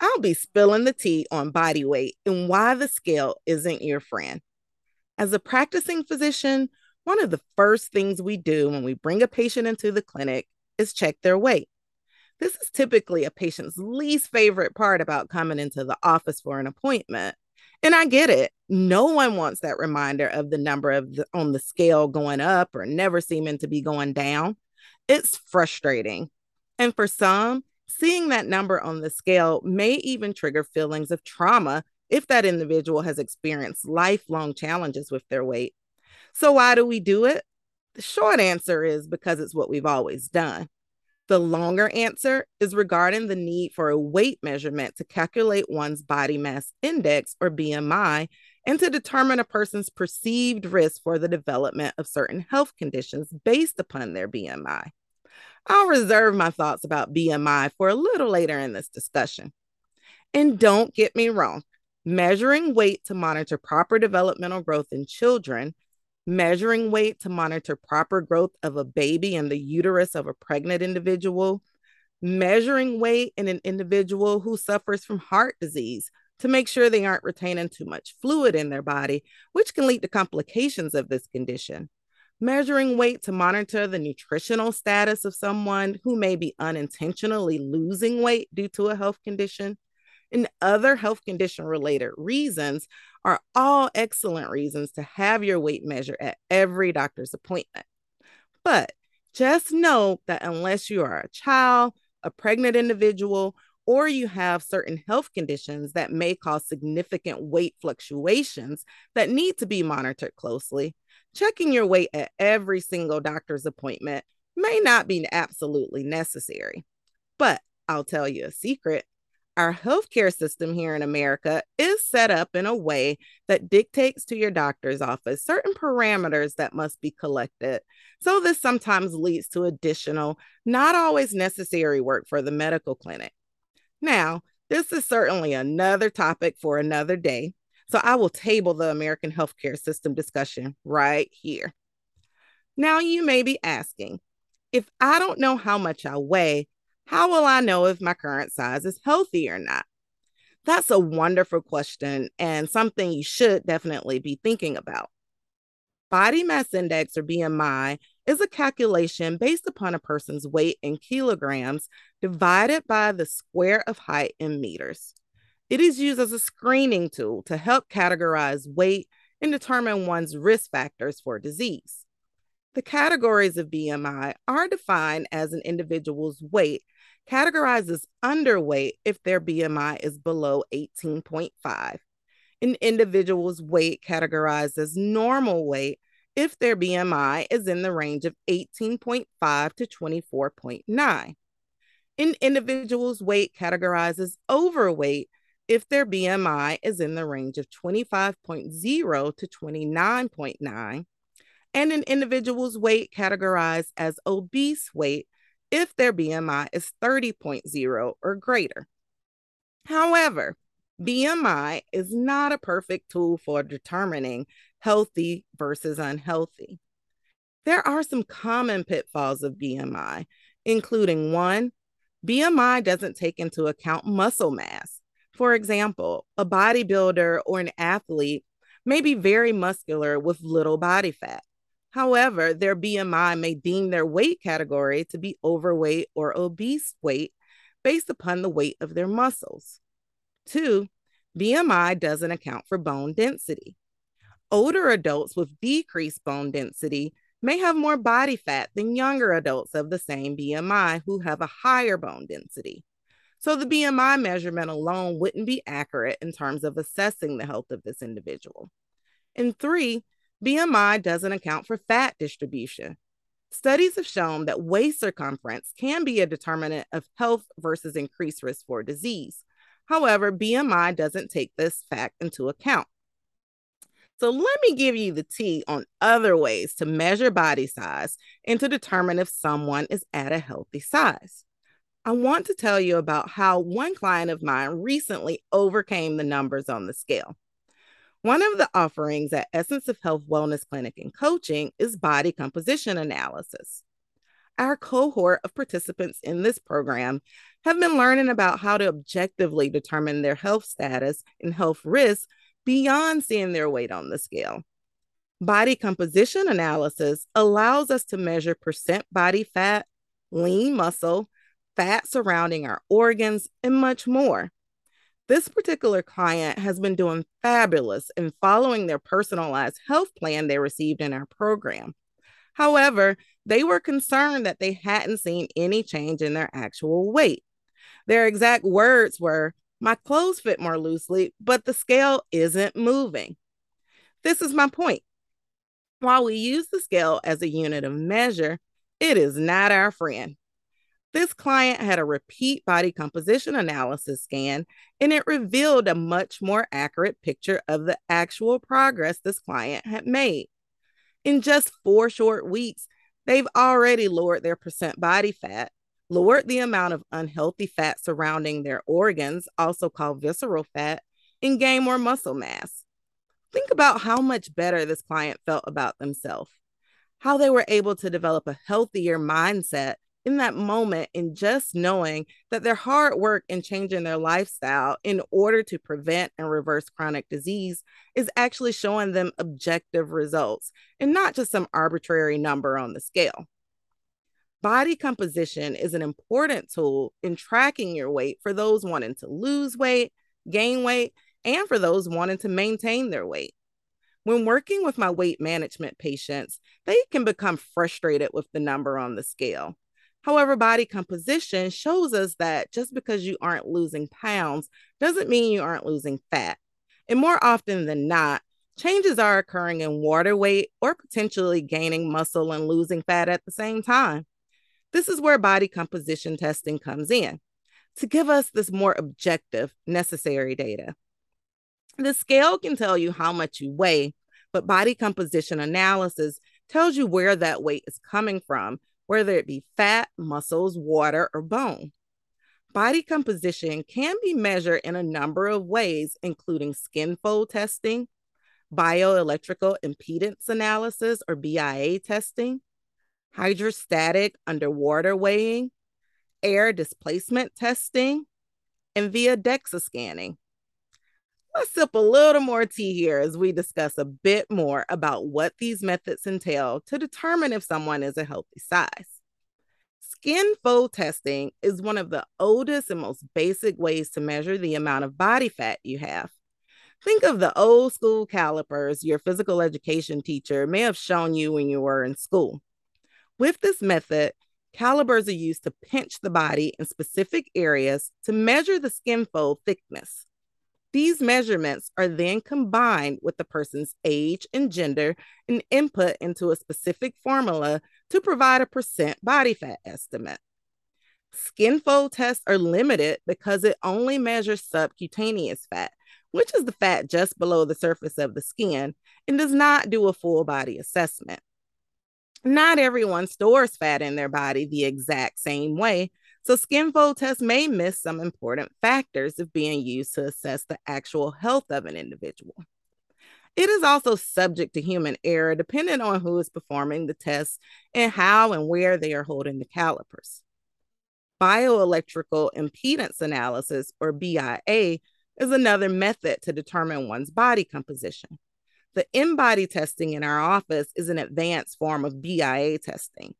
I'll be spilling the tea on body weight and why the scale isn't your friend. As a practicing physician, one of the first things we do when we bring a patient into the clinic is check their weight. This is typically a patient's least favorite part about coming into the office for an appointment and I get it. No one wants that reminder of the number of the, on the scale going up or never seeming to be going down. It's frustrating. And for some, seeing that number on the scale may even trigger feelings of trauma if that individual has experienced lifelong challenges with their weight. So, why do we do it? The short answer is because it's what we've always done. The longer answer is regarding the need for a weight measurement to calculate one's body mass index or BMI and to determine a person's perceived risk for the development of certain health conditions based upon their BMI. I'll reserve my thoughts about BMI for a little later in this discussion. And don't get me wrong, measuring weight to monitor proper developmental growth in children measuring weight to monitor proper growth of a baby in the uterus of a pregnant individual, measuring weight in an individual who suffers from heart disease to make sure they aren't retaining too much fluid in their body, which can lead to complications of this condition. Measuring weight to monitor the nutritional status of someone who may be unintentionally losing weight due to a health condition and other health condition related reasons are all excellent reasons to have your weight measured at every doctor's appointment. But just know that unless you are a child, a pregnant individual, or you have certain health conditions that may cause significant weight fluctuations that need to be monitored closely, checking your weight at every single doctor's appointment may not be absolutely necessary. But I'll tell you a secret our healthcare system here in America is set up in a way that dictates to your doctor's office certain parameters that must be collected. So, this sometimes leads to additional, not always necessary work for the medical clinic. Now, this is certainly another topic for another day. So, I will table the American healthcare system discussion right here. Now, you may be asking if I don't know how much I weigh, how will I know if my current size is healthy or not? That's a wonderful question and something you should definitely be thinking about. Body mass index or BMI is a calculation based upon a person's weight in kilograms divided by the square of height in meters. It is used as a screening tool to help categorize weight and determine one's risk factors for disease. The categories of BMI are defined as an individual's weight categorized as underweight if their BMI is below 18.5. An individual's weight categorized as normal weight if their BMI is in the range of 18.5 to 24.9. An individual's weight categorized as overweight if their BMI is in the range of 25.0 to 29.9. And an individual's weight categorized as obese weight if their BMI is 30.0 or greater. However, BMI is not a perfect tool for determining healthy versus unhealthy. There are some common pitfalls of BMI, including one, BMI doesn't take into account muscle mass. For example, a bodybuilder or an athlete may be very muscular with little body fat. However, their BMI may deem their weight category to be overweight or obese weight based upon the weight of their muscles. Two, BMI doesn't account for bone density. Older adults with decreased bone density may have more body fat than younger adults of the same BMI who have a higher bone density. So the BMI measurement alone wouldn't be accurate in terms of assessing the health of this individual. And three, BMI doesn't account for fat distribution. Studies have shown that waist circumference can be a determinant of health versus increased risk for disease. However, BMI doesn't take this fact into account. So let me give you the tea on other ways to measure body size and to determine if someone is at a healthy size. I want to tell you about how one client of mine recently overcame the numbers on the scale. One of the offerings at Essence of Health Wellness Clinic and Coaching is body composition analysis. Our cohort of participants in this program have been learning about how to objectively determine their health status and health risks beyond seeing their weight on the scale. Body composition analysis allows us to measure percent body fat, lean muscle, fat surrounding our organs, and much more. This particular client has been doing fabulous in following their personalized health plan they received in our program. However, they were concerned that they hadn't seen any change in their actual weight. Their exact words were, my clothes fit more loosely, but the scale isn't moving. This is my point. While we use the scale as a unit of measure, it is not our friend. This client had a repeat body composition analysis scan, and it revealed a much more accurate picture of the actual progress this client had made. In just four short weeks, they've already lowered their percent body fat, lowered the amount of unhealthy fat surrounding their organs, also called visceral fat, and gained more muscle mass. Think about how much better this client felt about themselves, how they were able to develop a healthier mindset in that moment in just knowing that their hard work in changing their lifestyle in order to prevent and reverse chronic disease is actually showing them objective results and not just some arbitrary number on the scale. Body composition is an important tool in tracking your weight for those wanting to lose weight, gain weight, and for those wanting to maintain their weight. When working with my weight management patients, they can become frustrated with the number on the scale. However, body composition shows us that just because you aren't losing pounds doesn't mean you aren't losing fat. And more often than not, changes are occurring in water weight or potentially gaining muscle and losing fat at the same time. This is where body composition testing comes in to give us this more objective, necessary data. The scale can tell you how much you weigh, but body composition analysis tells you where that weight is coming from, whether it be fat, muscles, water, or bone. Body composition can be measured in a number of ways, including skin fold testing, bioelectrical impedance analysis or BIA testing, hydrostatic underwater weighing, air displacement testing, and via DEXA scanning. Let's sip a little more tea here as we discuss a bit more about what these methods entail to determine if someone is a healthy size. Skin fold testing is one of the oldest and most basic ways to measure the amount of body fat you have. Think of the old school calipers your physical education teacher may have shown you when you were in school. With this method, calipers are used to pinch the body in specific areas to measure the skin fold thickness. These measurements are then combined with the person's age and gender and input into a specific formula to provide a percent body fat estimate. Skin fold tests are limited because it only measures subcutaneous fat, which is the fat just below the surface of the skin, and does not do a full body assessment. Not everyone stores fat in their body the exact same way, so skin fold tests may miss some important factors if being used to assess the actual health of an individual. It is also subject to human error depending on who is performing the test and how and where they are holding the calipers. Bioelectrical impedance analysis, or BIA, is another method to determine one's body composition. The InBody testing in our office is an advanced form of BIA testing.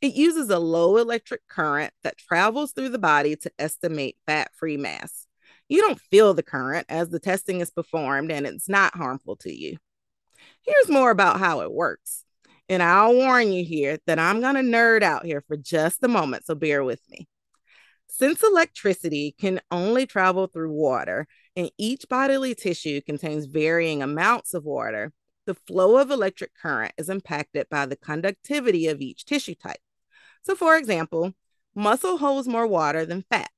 It uses a low electric current that travels through the body to estimate fat free mass. You don't feel the current as the testing is performed and it's not harmful to you. Here's more about how it works. And I'll warn you here that I'm going to nerd out here for just a moment, so bear with me. Since electricity can only travel through water, and each bodily tissue contains varying amounts of water, the flow of electric current is impacted by the conductivity of each tissue type. So, for example, muscle holds more water than fat.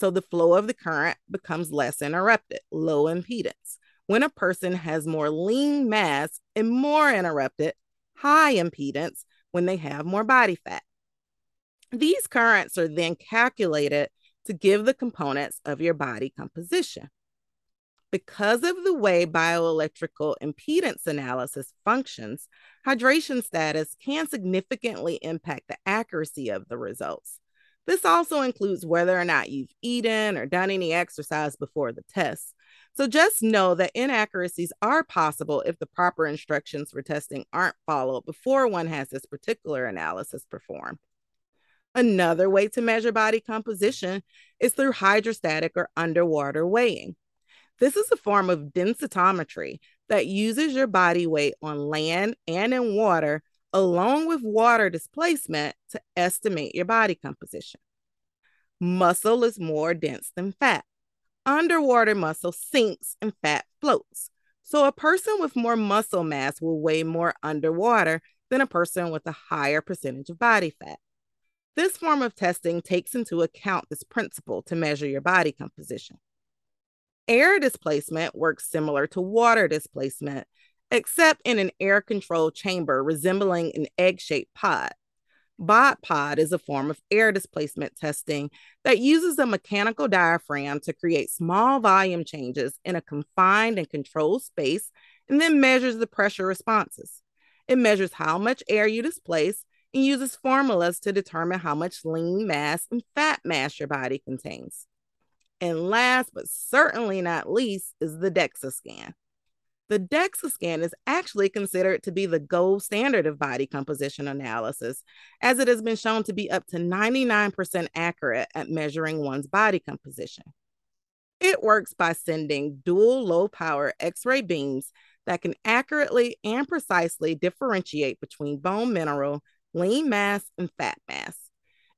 so the flow of the current becomes less interrupted, low impedance. When a person has more lean mass and more interrupted, high impedance when they have more body fat. These currents are then calculated to give the components of your body composition. Because of the way bioelectrical impedance analysis functions, hydration status can significantly impact the accuracy of the results. This also includes whether or not you've eaten or done any exercise before the test. So just know that inaccuracies are possible if the proper instructions for testing aren't followed before one has this particular analysis performed. Another way to measure body composition is through hydrostatic or underwater weighing. This is a form of densitometry that uses your body weight on land and in water, along with water displacement, to estimate your body composition. Muscle is more dense than fat. Underwater muscle sinks and fat floats. So, a person with more muscle mass will weigh more underwater than a person with a higher percentage of body fat. This form of testing takes into account this principle to measure your body composition. Air displacement works similar to water displacement, except in an air controlled chamber resembling an egg shaped pod. BOD pod is a form of air displacement testing that uses a mechanical diaphragm to create small volume changes in a confined and controlled space and then measures the pressure responses. It measures how much air you displace and uses formulas to determine how much lean mass and fat mass your body contains. And last but certainly not least is the DEXA scan. The DEXA scan is actually considered to be the gold standard of body composition analysis, as it has been shown to be up to 99% accurate at measuring one's body composition. It works by sending dual low power X ray beams that can accurately and precisely differentiate between bone mineral lean mass, and fat mass.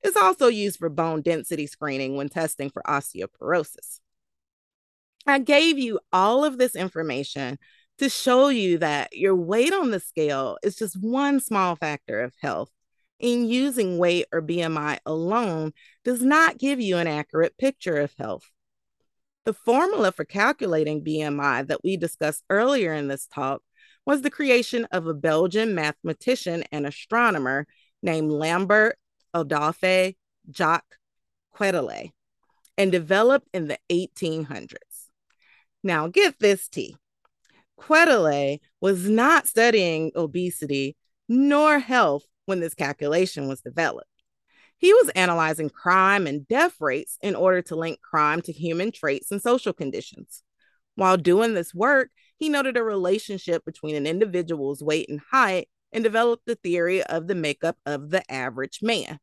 It's also used for bone density screening when testing for osteoporosis. I gave you all of this information to show you that your weight on the scale is just one small factor of health. And using weight or BMI alone does not give you an accurate picture of health. The formula for calculating BMI that we discussed earlier in this talk was the creation of a Belgian mathematician and astronomer named Lambert Adolphe Jacques Quetelet and developed in the 1800s. Now, get this tea. Quetelet was not studying obesity nor health when this calculation was developed. He was analyzing crime and death rates in order to link crime to human traits and social conditions. While doing this work, he noted a relationship between an individual's weight and height and developed the theory of the makeup of the average man.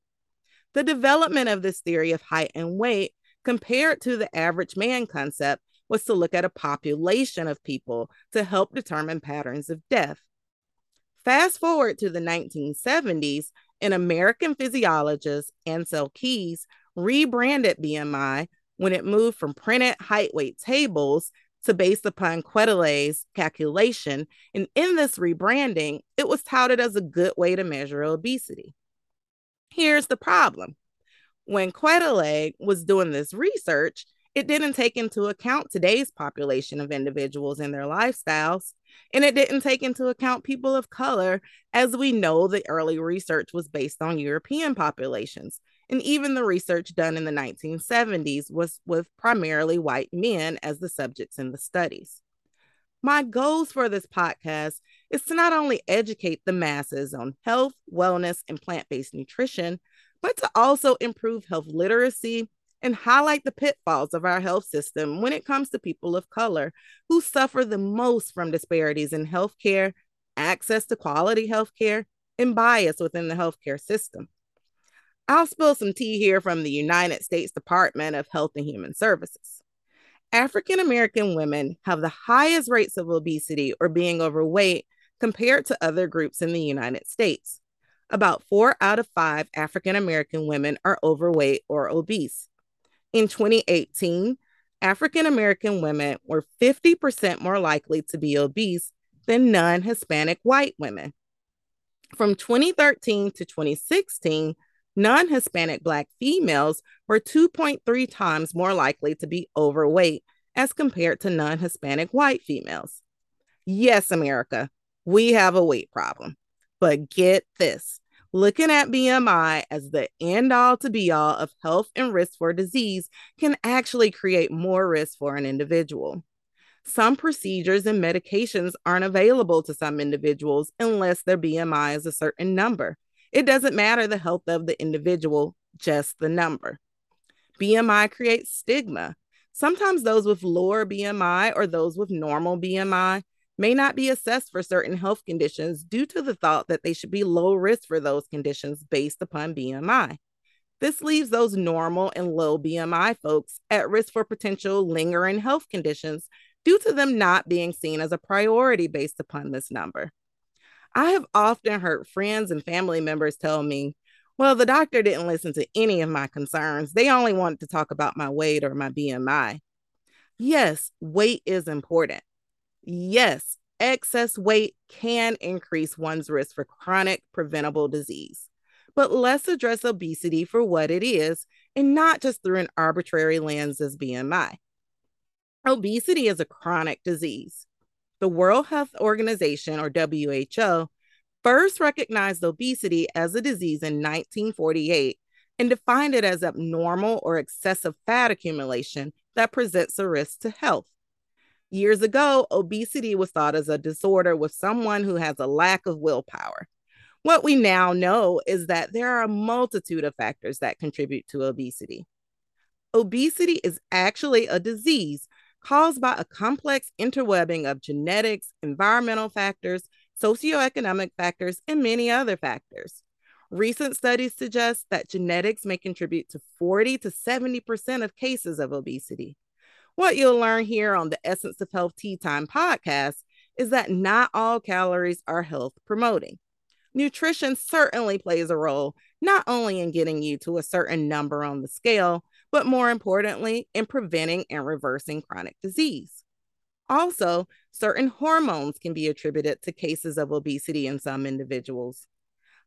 The development of this theory of height and weight compared to the average man concept was to look at a population of people to help determine patterns of death. Fast forward to the 1970s, an American physiologist, Ancel Keys, rebranded BMI when it moved from printed height weight tables to based upon Quetelet's calculation. And in this rebranding, it was touted as a good way to measure obesity. Here's the problem. When Quetelet was doing this research, it didn't take into account today's population of individuals and their lifestyles. And it didn't take into account people of color, as we know the early research was based on European populations. And even the research done in the 1970s was with primarily white men as the subjects in the studies. My goals for this podcast is to not only educate the masses on health, wellness, and plant based nutrition, but to also improve health literacy and highlight the pitfalls of our health system when it comes to people of color who suffer the most from disparities in healthcare, access to quality healthcare, and bias within the healthcare system. I'll spill some tea here from the United States Department of Health and Human Services. African American women have the highest rates of obesity or being overweight compared to other groups in the United States. About four out of five African American women are overweight or obese. In 2018, African American women were 50% more likely to be obese than non Hispanic white women. From 2013 to 2016, non Hispanic Black females were 2.3 times more likely to be overweight as compared to non Hispanic white females. Yes, America, we have a weight problem. But get this looking at BMI as the end all to be all of health and risk for disease can actually create more risk for an individual. Some procedures and medications aren't available to some individuals unless their BMI is a certain number. It doesn't matter the health of the individual, just the number. BMI creates stigma. Sometimes those with lower BMI or those with normal BMI may not be assessed for certain health conditions due to the thought that they should be low risk for those conditions based upon BMI. This leaves those normal and low BMI folks at risk for potential lingering health conditions due to them not being seen as a priority based upon this number. I have often heard friends and family members tell me, well, the doctor didn't listen to any of my concerns. They only wanted to talk about my weight or my BMI. Yes, weight is important. Yes, excess weight can increase one's risk for chronic preventable disease. But let's address obesity for what it is and not just through an arbitrary lens as BMI. Obesity is a chronic disease. The World Health Organization, or WHO, first recognized obesity as a disease in 1948 and defined it as abnormal or excessive fat accumulation that presents a risk to health. Years ago, obesity was thought as a disorder with someone who has a lack of willpower. What we now know is that there are a multitude of factors that contribute to obesity. Obesity is actually a disease caused by a complex interwebbing of genetics, environmental factors, socioeconomic factors, and many other factors. Recent studies suggest that genetics may contribute to 40 to 70% of cases of obesity. What you'll learn here on the Essence of Health Tea Time podcast is that not all calories are health promoting. Nutrition certainly plays a role, not only in getting you to a certain number on the scale, but more importantly, in preventing and reversing chronic disease. Also, certain hormones can be attributed to cases of obesity in some individuals.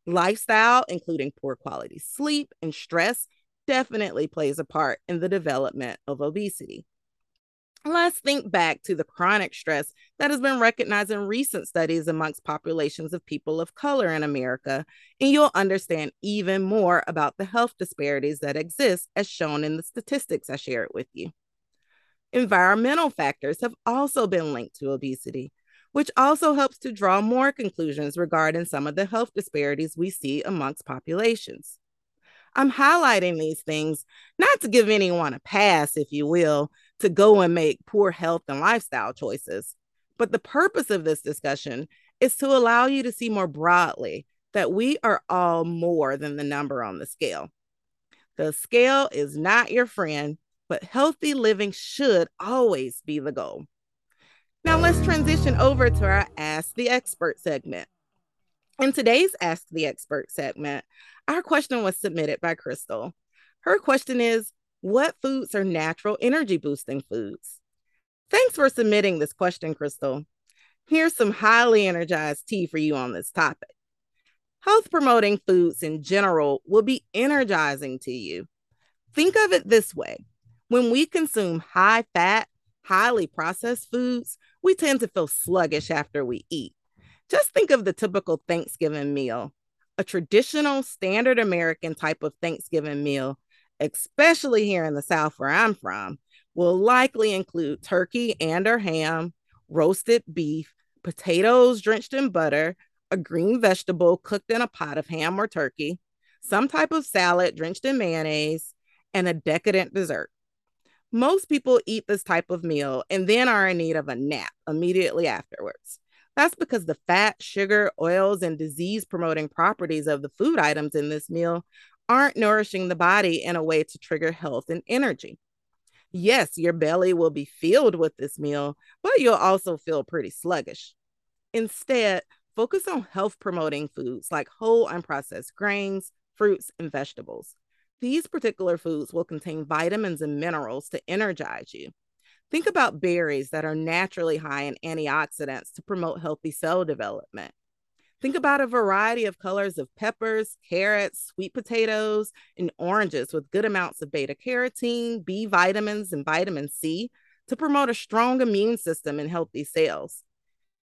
Lifestyle, including poor quality sleep and stress, definitely plays a part in the development of obesity. Let's think back to the chronic stress that has been recognized in recent studies amongst populations of people of color in America, and you'll understand even more about the health disparities that exist as shown in the statistics I shared with you. Environmental factors have also been linked to obesity, which also helps to draw more conclusions regarding some of the health disparities we see amongst populations. I'm highlighting these things not to give anyone a pass, if you will, to go and make poor health and lifestyle choices. But the purpose of this discussion is to allow you to see more broadly that we are all more than the number on the scale. The scale is not your friend, but healthy living should always be the goal. Now let's transition over to our Ask the Expert segment. In today's Ask the Expert segment, our question was submitted by Crystal. Her question is what foods are natural energy boosting foods? Thanks for submitting this question, Crystal. Here's some highly energized tea for you on this topic. Health promoting foods in general will be energizing to you. Think of it this way when we consume high fat, highly processed foods, we tend to feel sluggish after we eat. Just think of the typical Thanksgiving meal. A traditional standard American type of Thanksgiving meal especially here in the South where I'm from, will likely include turkey and or ham, roasted beef, potatoes drenched in butter, a green vegetable cooked in a pot of ham or turkey, some type of salad drenched in mayonnaise, and a decadent dessert. Most people eat this type of meal and then are in need of a nap immediately afterwards. That's because the fat, sugar, oils, and disease promoting properties of the food items in this meal aren't nourishing the body in a way to trigger health and energy. Yes, your belly will be filled with this meal, but you'll also feel pretty sluggish. Instead, focus on health promoting foods like whole unprocessed grains, fruits, and vegetables. These particular foods will contain vitamins and minerals to energize you. Think about berries that are naturally high in antioxidants to promote healthy cell development. Think about a variety of colors of peppers, carrots, sweet potatoes, and oranges with good amounts of beta carotene, B vitamins, and vitamin C to promote a strong immune system and healthy cells.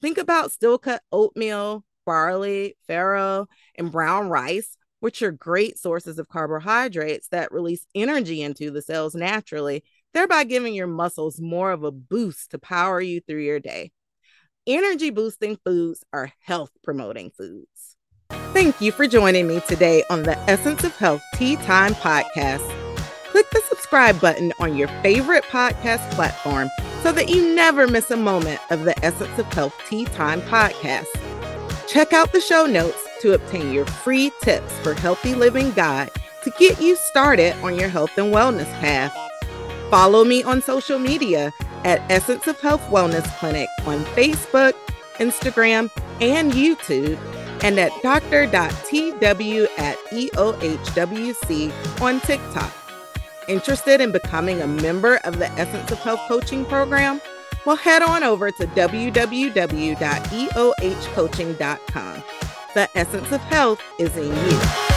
Think about steel cut oatmeal, barley, farro, and brown rice, which are great sources of carbohydrates that release energy into the cells naturally, thereby giving your muscles more of a boost to power you through your day. Energy boosting foods are health promoting foods. Thank you for joining me today on the Essence of Health Tea Time podcast. Click the subscribe button on your favorite podcast platform so that you never miss a moment of the Essence of Health Tea Time podcast. Check out the show notes to obtain your free tips for healthy living guide to get you started on your health and wellness path. Follow me on social media at Essence of Health Wellness Clinic on Facebook, Instagram, and YouTube, and at dr.tw at EOHWC on TikTok. Interested in becoming a member of the Essence of Health coaching program? Well, head on over to www.eohcoaching.com. The essence of health is in you.